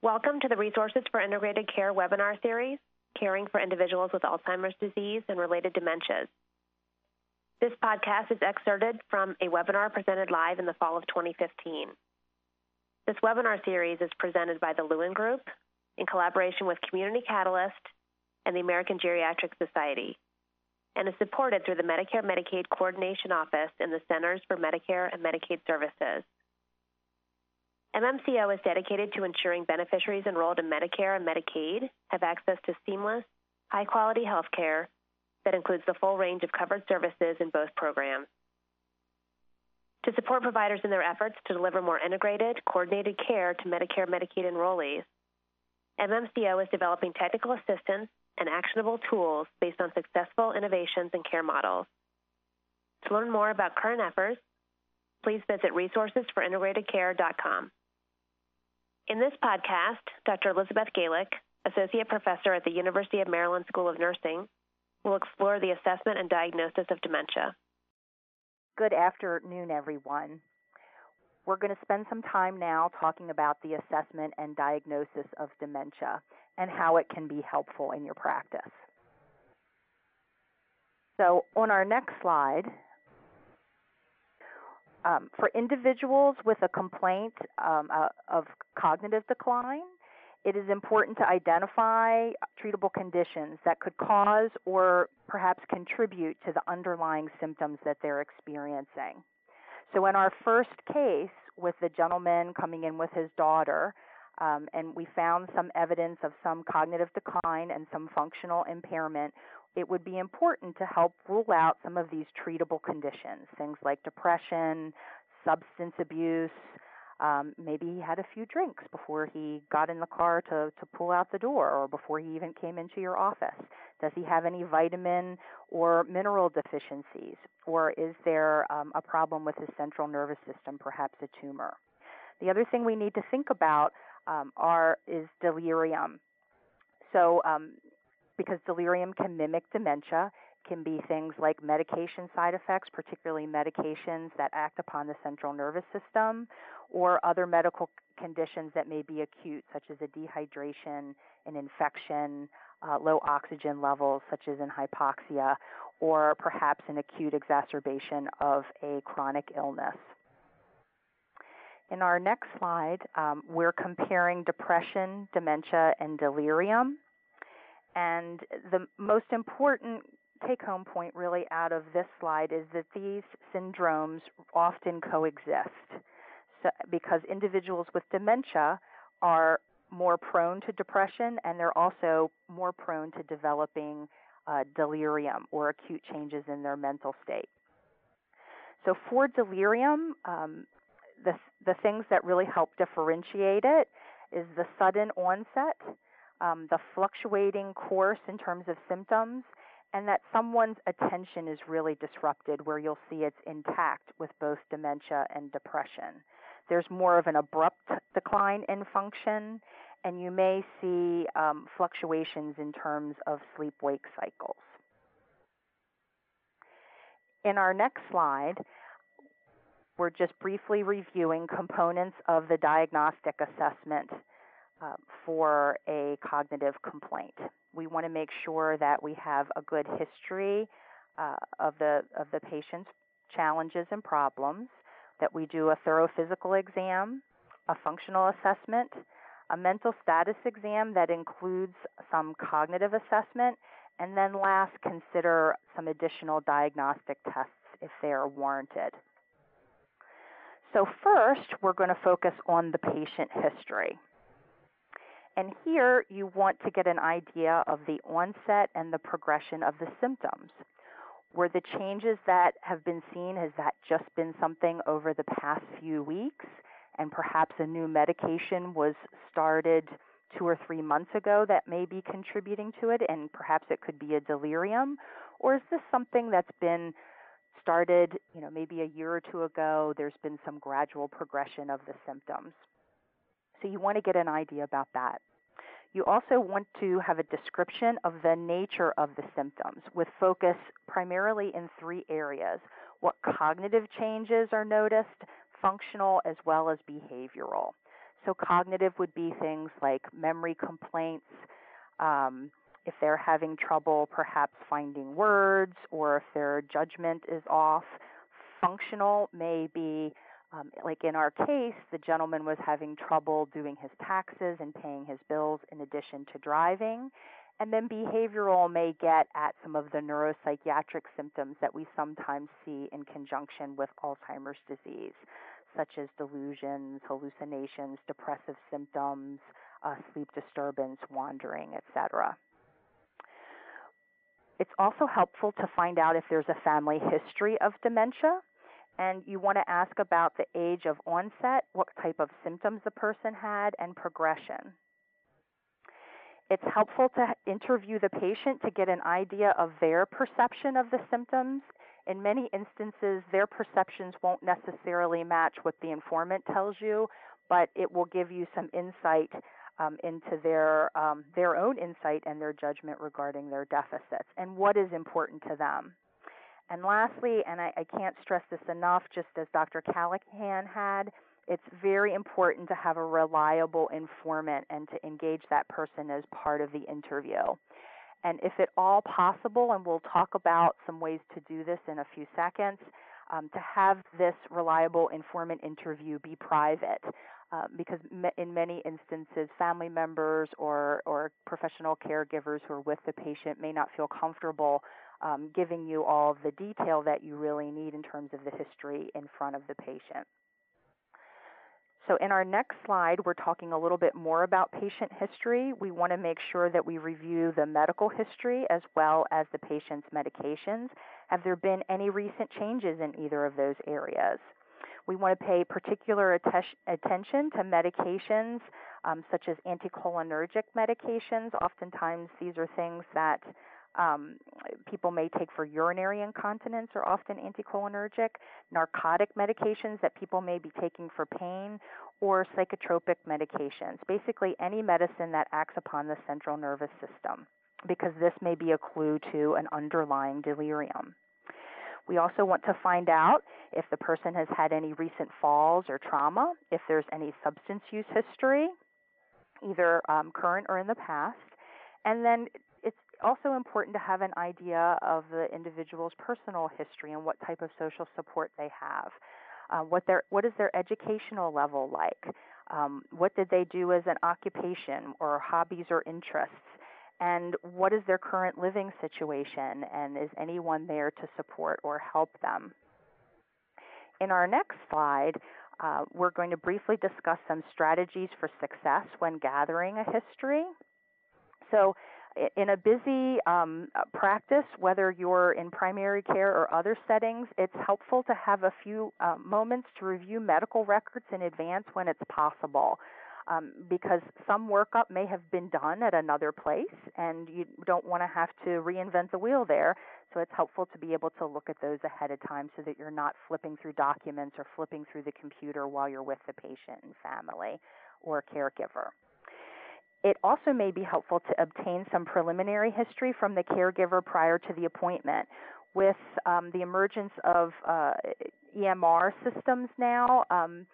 Welcome to the Resources for Integrated Care webinar series, Caring for Individuals with Alzheimer's Disease and Related Dementias. This podcast is excerpted from a webinar presented live in the fall of 2015. This webinar series is presented by the Lewin Group in collaboration with Community Catalyst and the American Geriatric Society and is supported through the Medicare Medicaid Coordination Office in the Centers for Medicare and Medicaid Services. MMCO is dedicated to ensuring beneficiaries enrolled in Medicare and Medicaid have access to seamless, high quality health care that includes the full range of covered services in both programs. To support providers in their efforts to deliver more integrated, coordinated care to Medicare Medicaid enrollees, MMCO is developing technical assistance and actionable tools based on successful innovations and care models. To learn more about current efforts, please visit resourcesforintegratedcare.com. In this podcast, Dr. Elizabeth Galik, Associate Professor at the University of Maryland School of Nursing, will explore the assessment and diagnosis of dementia. Good afternoon, everyone. We're going to spend some time now talking about the assessment and diagnosis of dementia and how it can be helpful in your practice. So, on our next slide, um, for individuals with a complaint um, uh, of cognitive decline, it is important to identify treatable conditions that could cause or perhaps contribute to the underlying symptoms that they're experiencing. So, in our first case, with the gentleman coming in with his daughter, um, and we found some evidence of some cognitive decline and some functional impairment, it would be important to help rule out some of these treatable conditions, things like depression, substance abuse. Um, maybe he had a few drinks before he got in the car to, to pull out the door or before he even came into your office. Does he have any vitamin or mineral deficiencies? Or is there um, a problem with his central nervous system, perhaps a tumor? The other thing we need to think about um, are is delirium. So um, because delirium can mimic dementia, can be things like medication side effects, particularly medications that act upon the central nervous system, or other medical conditions that may be acute, such as a dehydration, an infection, uh, low oxygen levels, such as in hypoxia, or perhaps an acute exacerbation of a chronic illness. In our next slide, um, we're comparing depression, dementia, and delirium. And the most important take home point, really, out of this slide is that these syndromes often coexist. So, because individuals with dementia are more prone to depression and they're also more prone to developing uh, delirium or acute changes in their mental state. So, for delirium, um, the, the things that really help differentiate it is the sudden onset, um, the fluctuating course in terms of symptoms, and that someone's attention is really disrupted where you'll see it's intact with both dementia and depression. There's more of an abrupt decline in function, and you may see um, fluctuations in terms of sleep wake cycles. In our next slide, we're just briefly reviewing components of the diagnostic assessment uh, for a cognitive complaint. We want to make sure that we have a good history uh, of the of the patient's challenges and problems, that we do a thorough physical exam, a functional assessment, a mental status exam that includes some cognitive assessment, and then last consider some additional diagnostic tests if they are warranted. So first, we're going to focus on the patient history. And here you want to get an idea of the onset and the progression of the symptoms. Were the changes that have been seen, has that just been something over the past few weeks? And perhaps a new medication was started two or three months ago that may be contributing to it, and perhaps it could be a delirium? Or is this something that's been started, you know, maybe a year or two ago, there's been some gradual progression of the symptoms. So you want to get an idea about that. You also want to have a description of the nature of the symptoms with focus primarily in three areas what cognitive changes are noticed, functional, as well as behavioral. So, cognitive would be things like memory complaints, um, if they're having trouble perhaps finding words, or if their judgment is off. Functional may be um, like in our case, the gentleman was having trouble doing his taxes and paying his bills in addition to driving. And then behavioral may get at some of the neuropsychiatric symptoms that we sometimes see in conjunction with Alzheimer's disease, such as delusions, hallucinations, depressive symptoms, uh, sleep disturbance, wandering, etc. It's also helpful to find out if there's a family history of dementia and you want to ask about the age of onset, what type of symptoms the person had, and progression. It's helpful to interview the patient to get an idea of their perception of the symptoms. In many instances, their perceptions won't necessarily match what the informant tells you, but it will give you some insight um, into their um, their own insight and their judgment regarding their deficits and what is important to them. And lastly, and I, I can't stress this enough, just as Dr. Callahan had, it's very important to have a reliable informant and to engage that person as part of the interview. And if at all possible, and we'll talk about some ways to do this in a few seconds, um, to have this reliable informant interview be private. Uh, because in many instances, family members or, or professional caregivers who are with the patient may not feel comfortable um, giving you all the detail that you really need in terms of the history in front of the patient. So, in our next slide, we're talking a little bit more about patient history. We want to make sure that we review the medical history as well as the patient's medications. Have there been any recent changes in either of those areas? We want to pay particular attention to medications um, such as anticholinergic medications. Oftentimes, these are things that um, people may take for urinary incontinence are often anticholinergic, narcotic medications that people may be taking for pain, or psychotropic medications. Basically, any medicine that acts upon the central nervous system, because this may be a clue to an underlying delirium. We also want to find out if the person has had any recent falls or trauma, if there's any substance use history, either um, current or in the past, and then it's also important to have an idea of the individual's personal history and what type of social support they have. Uh, what their what is their educational level like? Um, what did they do as an occupation or hobbies or interests? And what is their current living situation? And is anyone there to support or help them? In our next slide, uh, we're going to briefly discuss some strategies for success when gathering a history. So, in a busy um, uh, practice, whether you're in primary care or other settings, it's helpful to have a few uh, moments to review medical records in advance when it's possible. Um, because some workup may have been done at another place and you don't want to have to reinvent the wheel there. So it's helpful to be able to look at those ahead of time so that you're not flipping through documents or flipping through the computer while you're with the patient and family or caregiver. It also may be helpful to obtain some preliminary history from the caregiver prior to the appointment. With um, the emergence of uh, EMR systems now, um,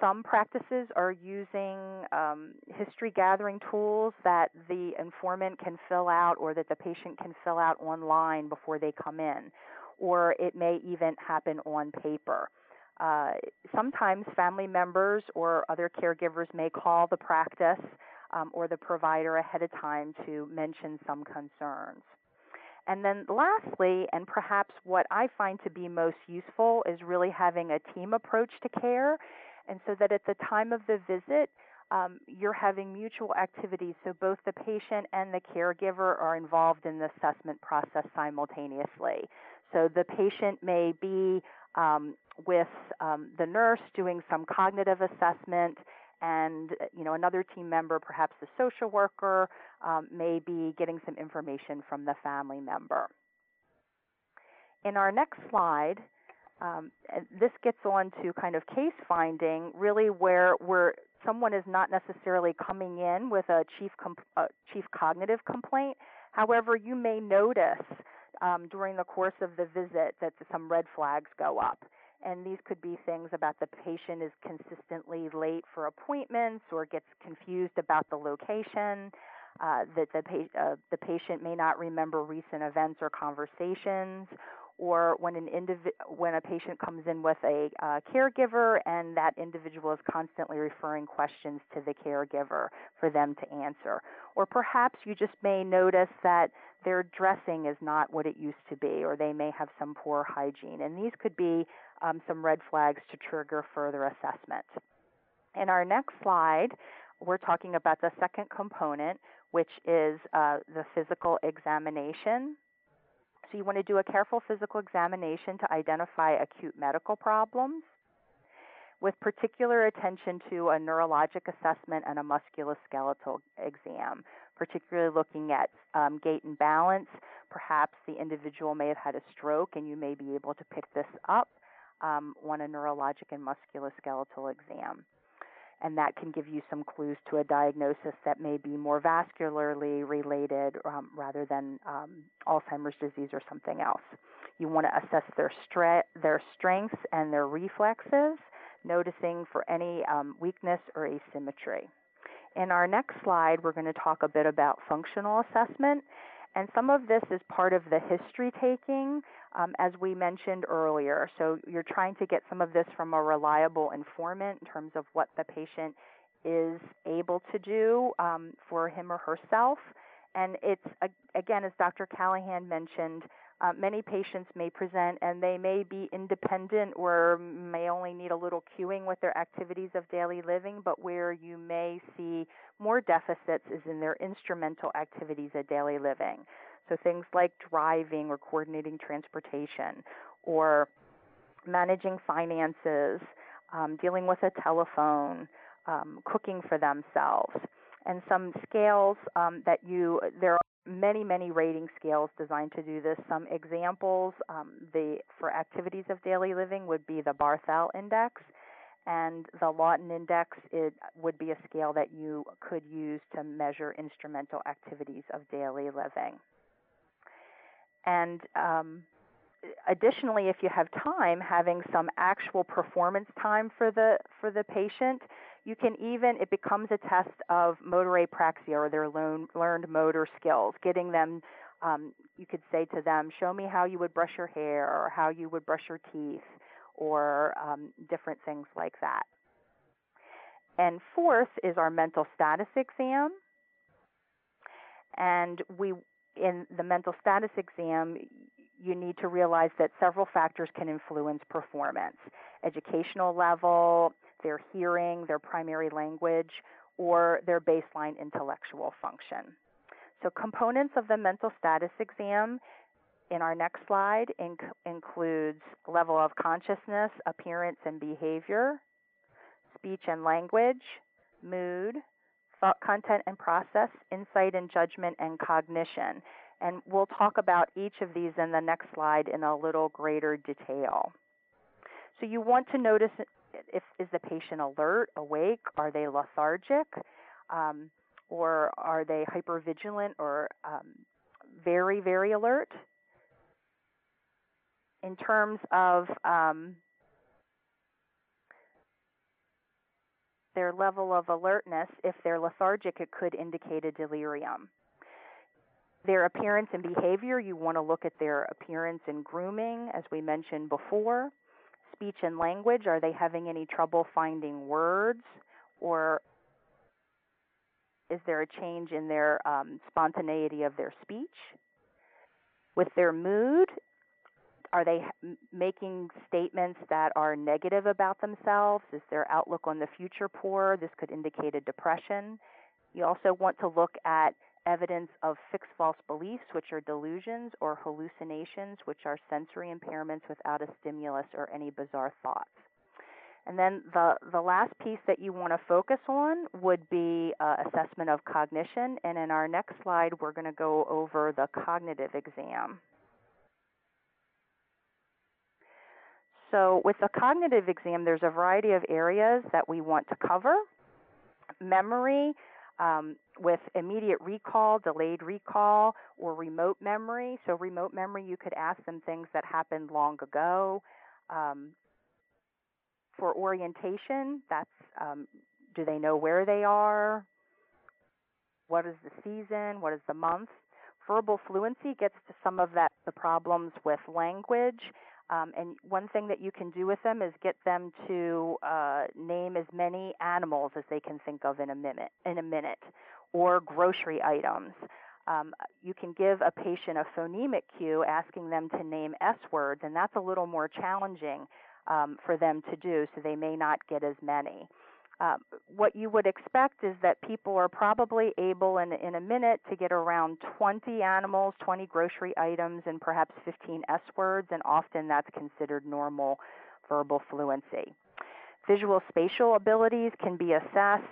some practices are using um, history gathering tools that the informant can fill out or that the patient can fill out online before they come in, or it may even happen on paper. Uh, sometimes family members or other caregivers may call the practice um, or the provider ahead of time to mention some concerns. And then lastly, and perhaps what I find to be most useful, is really having a team approach to care. And so that at the time of the visit, um, you're having mutual activities so both the patient and the caregiver are involved in the assessment process simultaneously. So the patient may be um, with um, the nurse doing some cognitive assessment and you know another team member, perhaps the social worker, um, may be getting some information from the family member. In our next slide, um, this gets on to kind of case finding, really where where someone is not necessarily coming in with a chief uh, chief cognitive complaint. However, you may notice um, during the course of the visit that some red flags go up. And these could be things about the patient is consistently late for appointments or gets confused about the location, uh, that the, pa- uh, the patient may not remember recent events or conversations, or when an indiv- when a patient comes in with a uh, caregiver and that individual is constantly referring questions to the caregiver for them to answer. Or perhaps you just may notice that their dressing is not what it used to be, or they may have some poor hygiene. And these could be um, some red flags to trigger further assessment. In our next slide, we're talking about the second component, which is uh, the physical examination. So you want to do a careful physical examination to identify acute medical problems with particular attention to a neurologic assessment and a musculoskeletal exam, particularly looking at um, gait and balance. Perhaps the individual may have had a stroke and you may be able to pick this up um, on a neurologic and musculoskeletal exam and that can give you some clues to a diagnosis that may be more vascularly related um, rather than um, Alzheimer's disease or something else. You want to assess their, stre- their strengths and their reflexes, noticing for any um, weakness or asymmetry. In our next slide, we're going to talk a bit about functional assessment. And some of this is part of the history taking um, as we mentioned earlier. So you're trying to get some of this from a reliable informant in terms of what the patient is able to do um, for him or herself. And it's, again, as Dr. Callahan mentioned, uh, many patients may present and they may be independent or may only need a little cueing with their activities of daily living, but where you may see more deficits is in their instrumental activities of daily living. So things like driving or coordinating transportation or managing finances, um, dealing with a telephone, um, cooking for themselves. And some scales um, that you, there are many, many rating scales designed to do this. Some examples um, the, for activities of daily living would be the Barthel Index, and the Lawton Index it would be a scale that you could use to measure instrumental activities of daily living. And um, additionally, if you have time, having some actual performance time for the for the patient, you can even it becomes a test of motor apraxia or their learn, learned motor skills, getting them. Um, you could say to them, "Show me how you would brush your hair, or how you would brush your teeth, or um, different things like that." And fourth is our mental status exam. And we in the mental status exam, you need to realize that several factors can influence performance educational level, their hearing, their primary language, or their baseline intellectual function. So, components of the mental status exam in our next slide inc- includes level of consciousness, appearance and behavior, speech and language, mood, thought content and process, insight and judgment, and cognition. And we'll talk about each of these in the next slide in a little greater detail. So you want to notice if is the patient alert, awake, are they lethargic, um, or are they hypervigilant or um, very, very alert? In terms of um, their level of alertness, if they're lethargic, it could indicate a delirium. Their appearance and behavior, you want to look at their appearance and grooming, as we mentioned before. Speech and language, are they having any trouble finding words? Or is there a change in their um, spontaneity of their speech? With their mood, are they making statements that are negative about themselves? Is their outlook on the future poor? This could indicate a depression. You also want to look at evidence of fixed false beliefs, which are delusions, or hallucinations, which are sensory impairments without a stimulus or any bizarre thoughts. And then the, the last piece that you want to focus on would be uh, assessment of cognition. And in our next slide, we're going to go over the cognitive exam. So with the cognitive exam, there's a variety of areas that we want to cover. Memory, um, with immediate recall, delayed recall, or remote memory. So remote memory, you could ask them things that happened long ago. Um, for orientation, that's um, do they know where they are? What is the season? What is the month? Verbal fluency gets to some of that the problems with language. Um, and one thing that you can do with them is get them to uh, name as many animals as they can think of in a minute, in a minute, or grocery items. Um, you can give a patient a phonemic cue asking them to name S words, and that's a little more challenging um, for them to do, so they may not get as many. Uh, what you would expect is that people are probably able in, in a minute to get around 20 animals, 20 grocery items, and perhaps 15 S words, and often that's considered normal verbal fluency. Visual spatial abilities can be assessed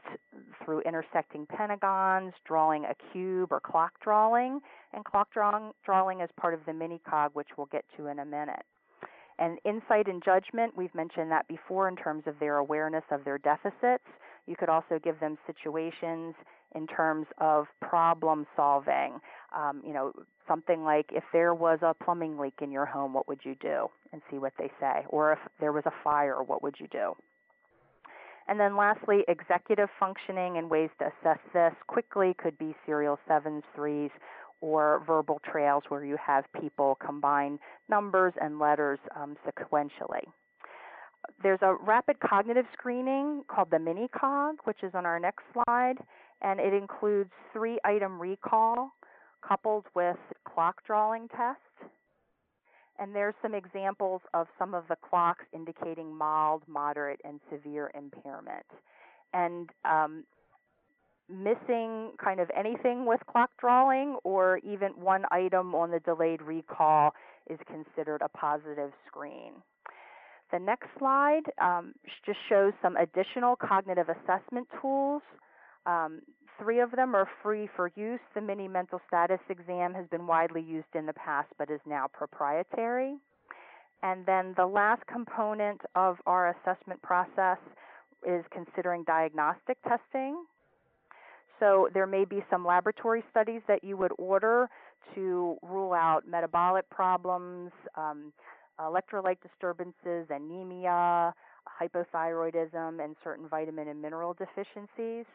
through intersecting pentagons, drawing a cube, or clock drawing, and clock drawing, drawing is part of the mini cog, which we'll get to in a minute. And insight and judgment, we've mentioned that before in terms of their awareness of their deficits. You could also give them situations in terms of problem solving. Um, you know, something like if there was a plumbing leak in your home, what would you do? And see what they say. Or if there was a fire, what would you do? And then lastly, executive functioning and ways to assess this quickly could be serial sevens, threes, or verbal trails where you have people combine numbers and letters um, sequentially. There's a rapid cognitive screening called the mini-cog, which is on our next slide, and it includes three item recall coupled with clock drawing test. And there's some examples of some of the clocks indicating mild, moderate, and severe impairment. And um, missing kind of anything with clock drawing or even one item on the delayed recall is considered a positive screen. The next slide um, just shows some additional cognitive assessment tools. Um, three of them are free for use. The mini mental status exam has been widely used in the past but is now proprietary. And then the last component of our assessment process is considering diagnostic testing. So there may be some laboratory studies that you would order to rule out metabolic problems, um, electrolyte disturbances, anemia, hypothyroidism, and certain vitamin and mineral deficiencies.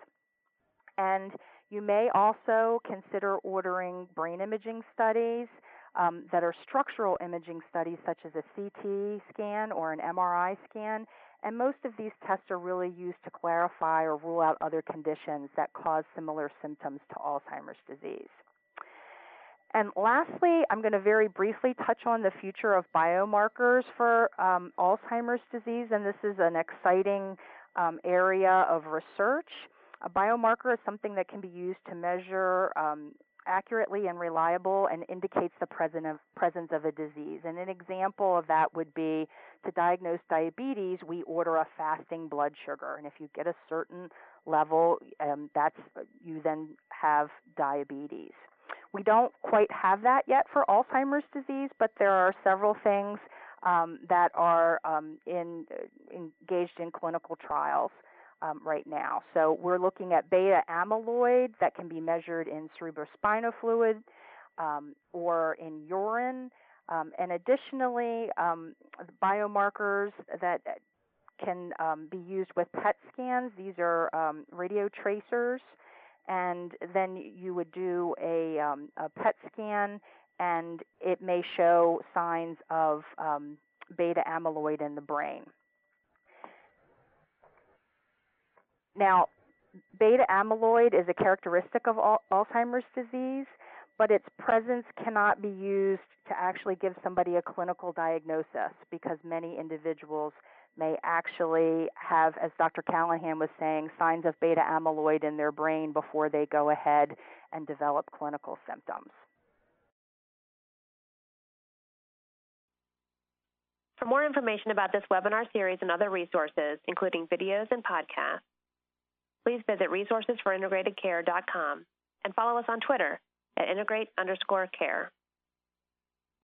And you may also consider ordering brain imaging studies um, that are structural imaging studies, such as a CT scan or an MRI scan, and most of these tests are really used to clarify or rule out other conditions that cause similar symptoms to Alzheimer's disease. And lastly, I'm going to very briefly touch on the future of biomarkers for um, Alzheimer's disease, and this is an exciting um, area of research. A biomarker is something that can be used to measure um, accurately and reliable and indicates the presence of, presence of a disease. And an example of that would be to diagnose diabetes, we order a fasting blood sugar. And if you get a certain level, um, that's you then have diabetes. We don't quite have that yet for Alzheimer's disease, but there are several things um, that are um, in, uh, engaged in clinical trials um, right now. So we're looking at beta amyloid that can be measured in cerebrospinal fluid um, or in urine. Um, and additionally, um, biomarkers that can um, be used with PET scans. These are um, radio tracers. And then you would do a, a, PET scan, and it may show signs of beta amyloid in the brain. Now, beta amyloid is a characteristic of Alzheimer's disease, but its presence cannot be used to actually give somebody a clinical diagnosis because many individuals may actually have, as Dr. Callahan was saying, signs of beta amyloid in their brain before they go ahead and develop clinical symptoms. For more information about this webinar series and other resources, including videos and podcasts, please visit resourcesforintegratedcare.com and follow us on Twitter at integrate underscore care.